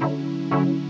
Música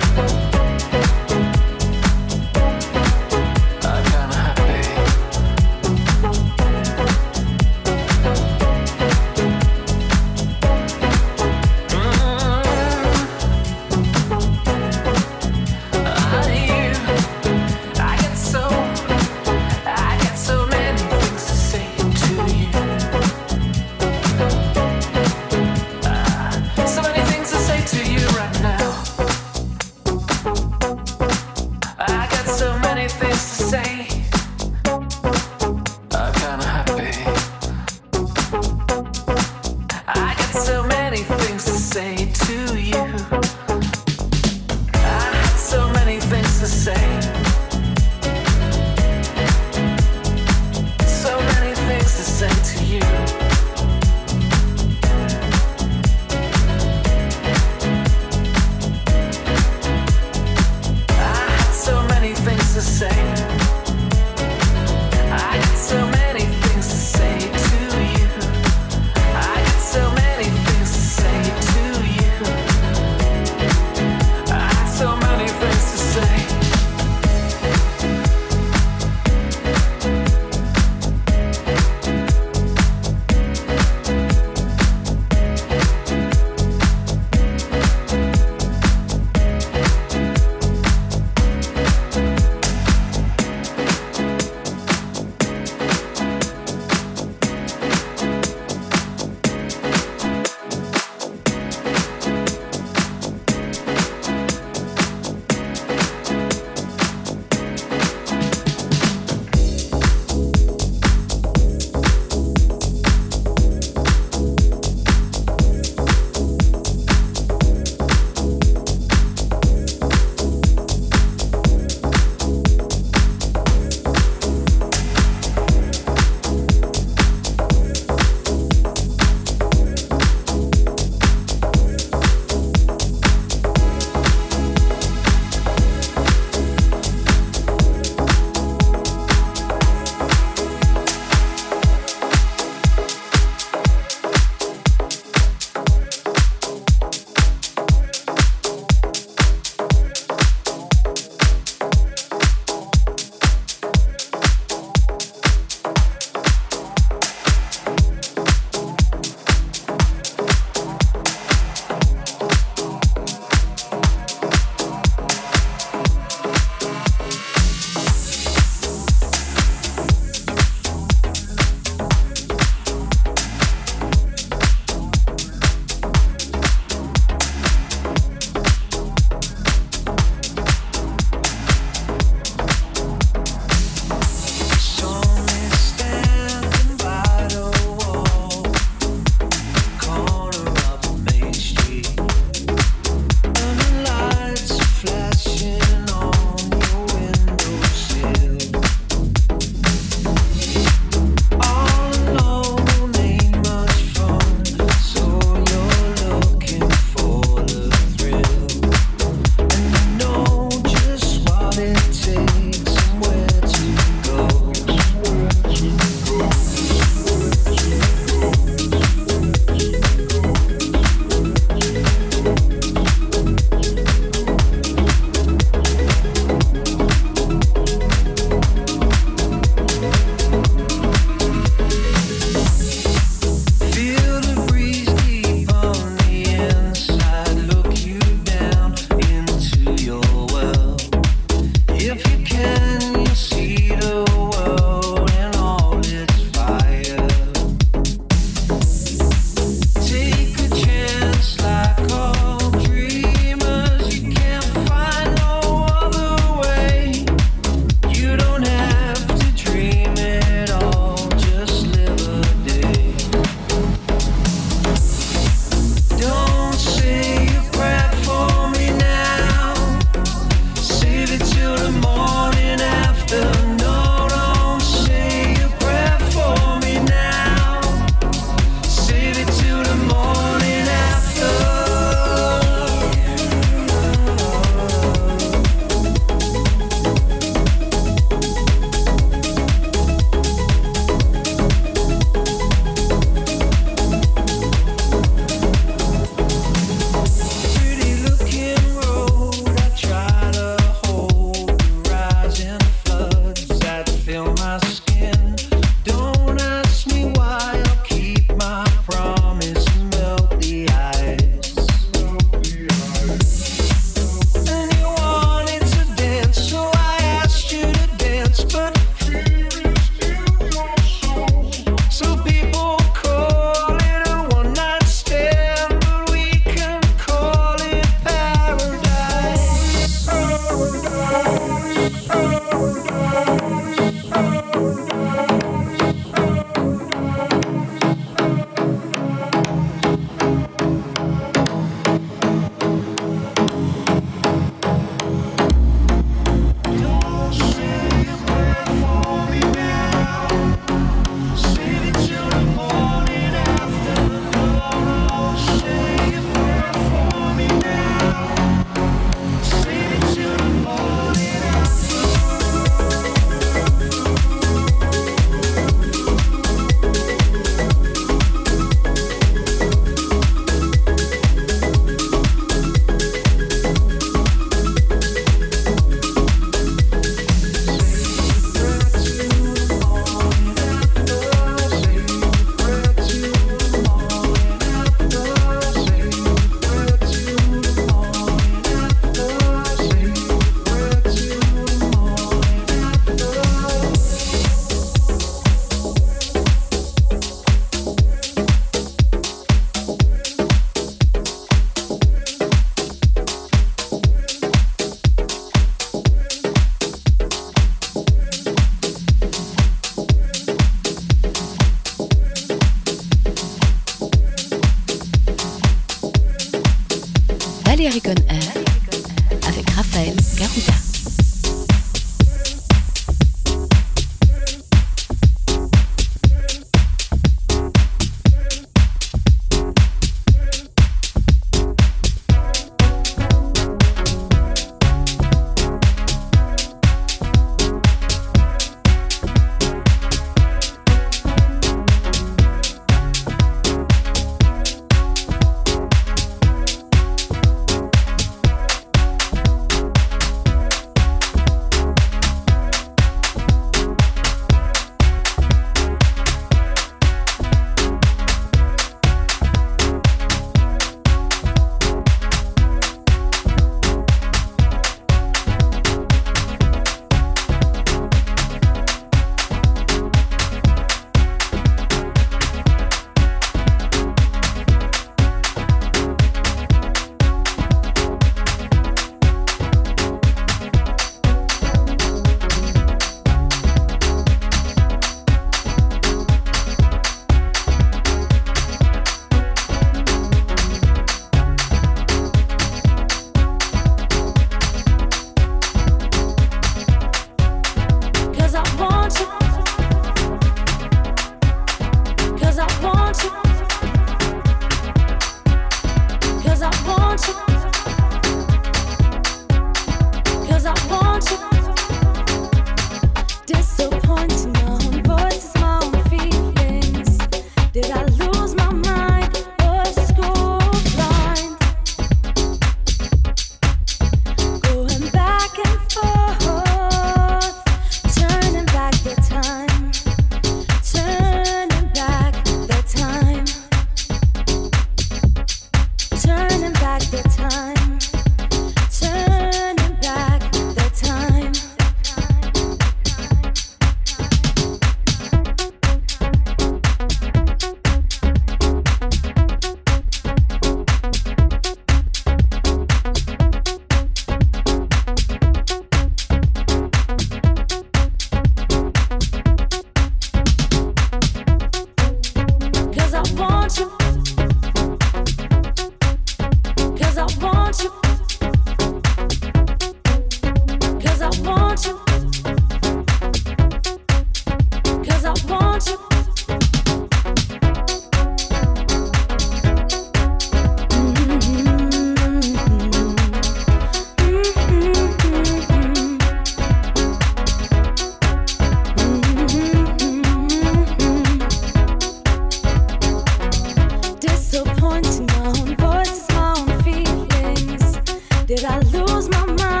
lose my mind.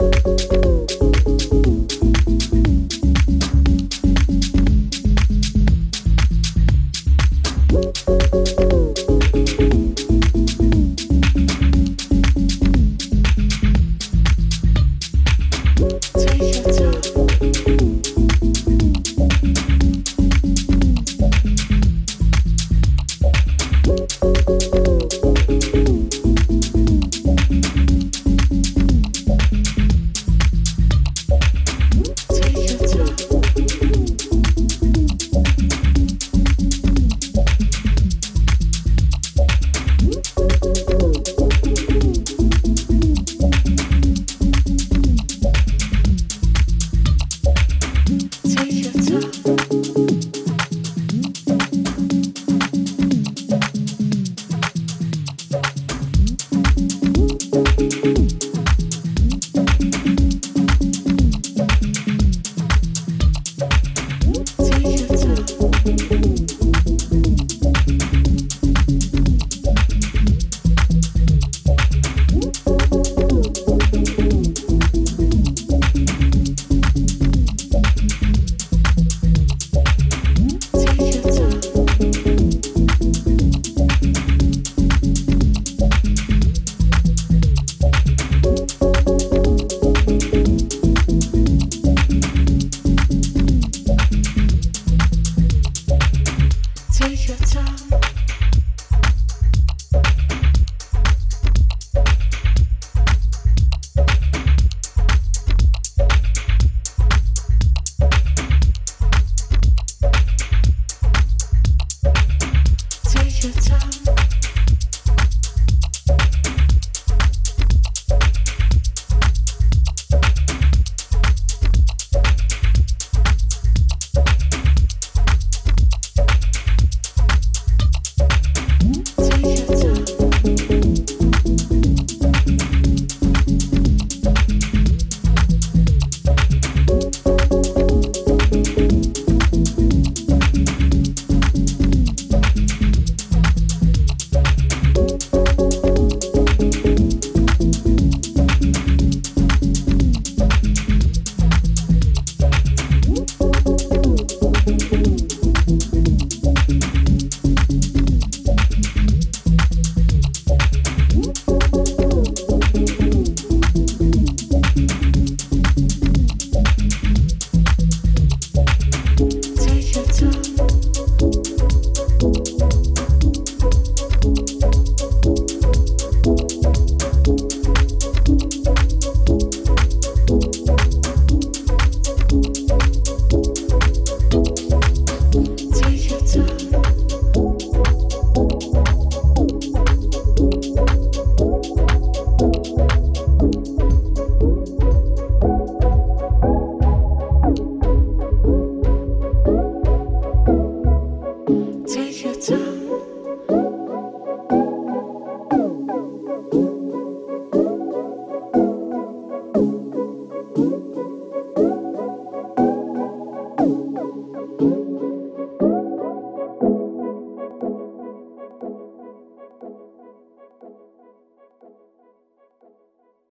you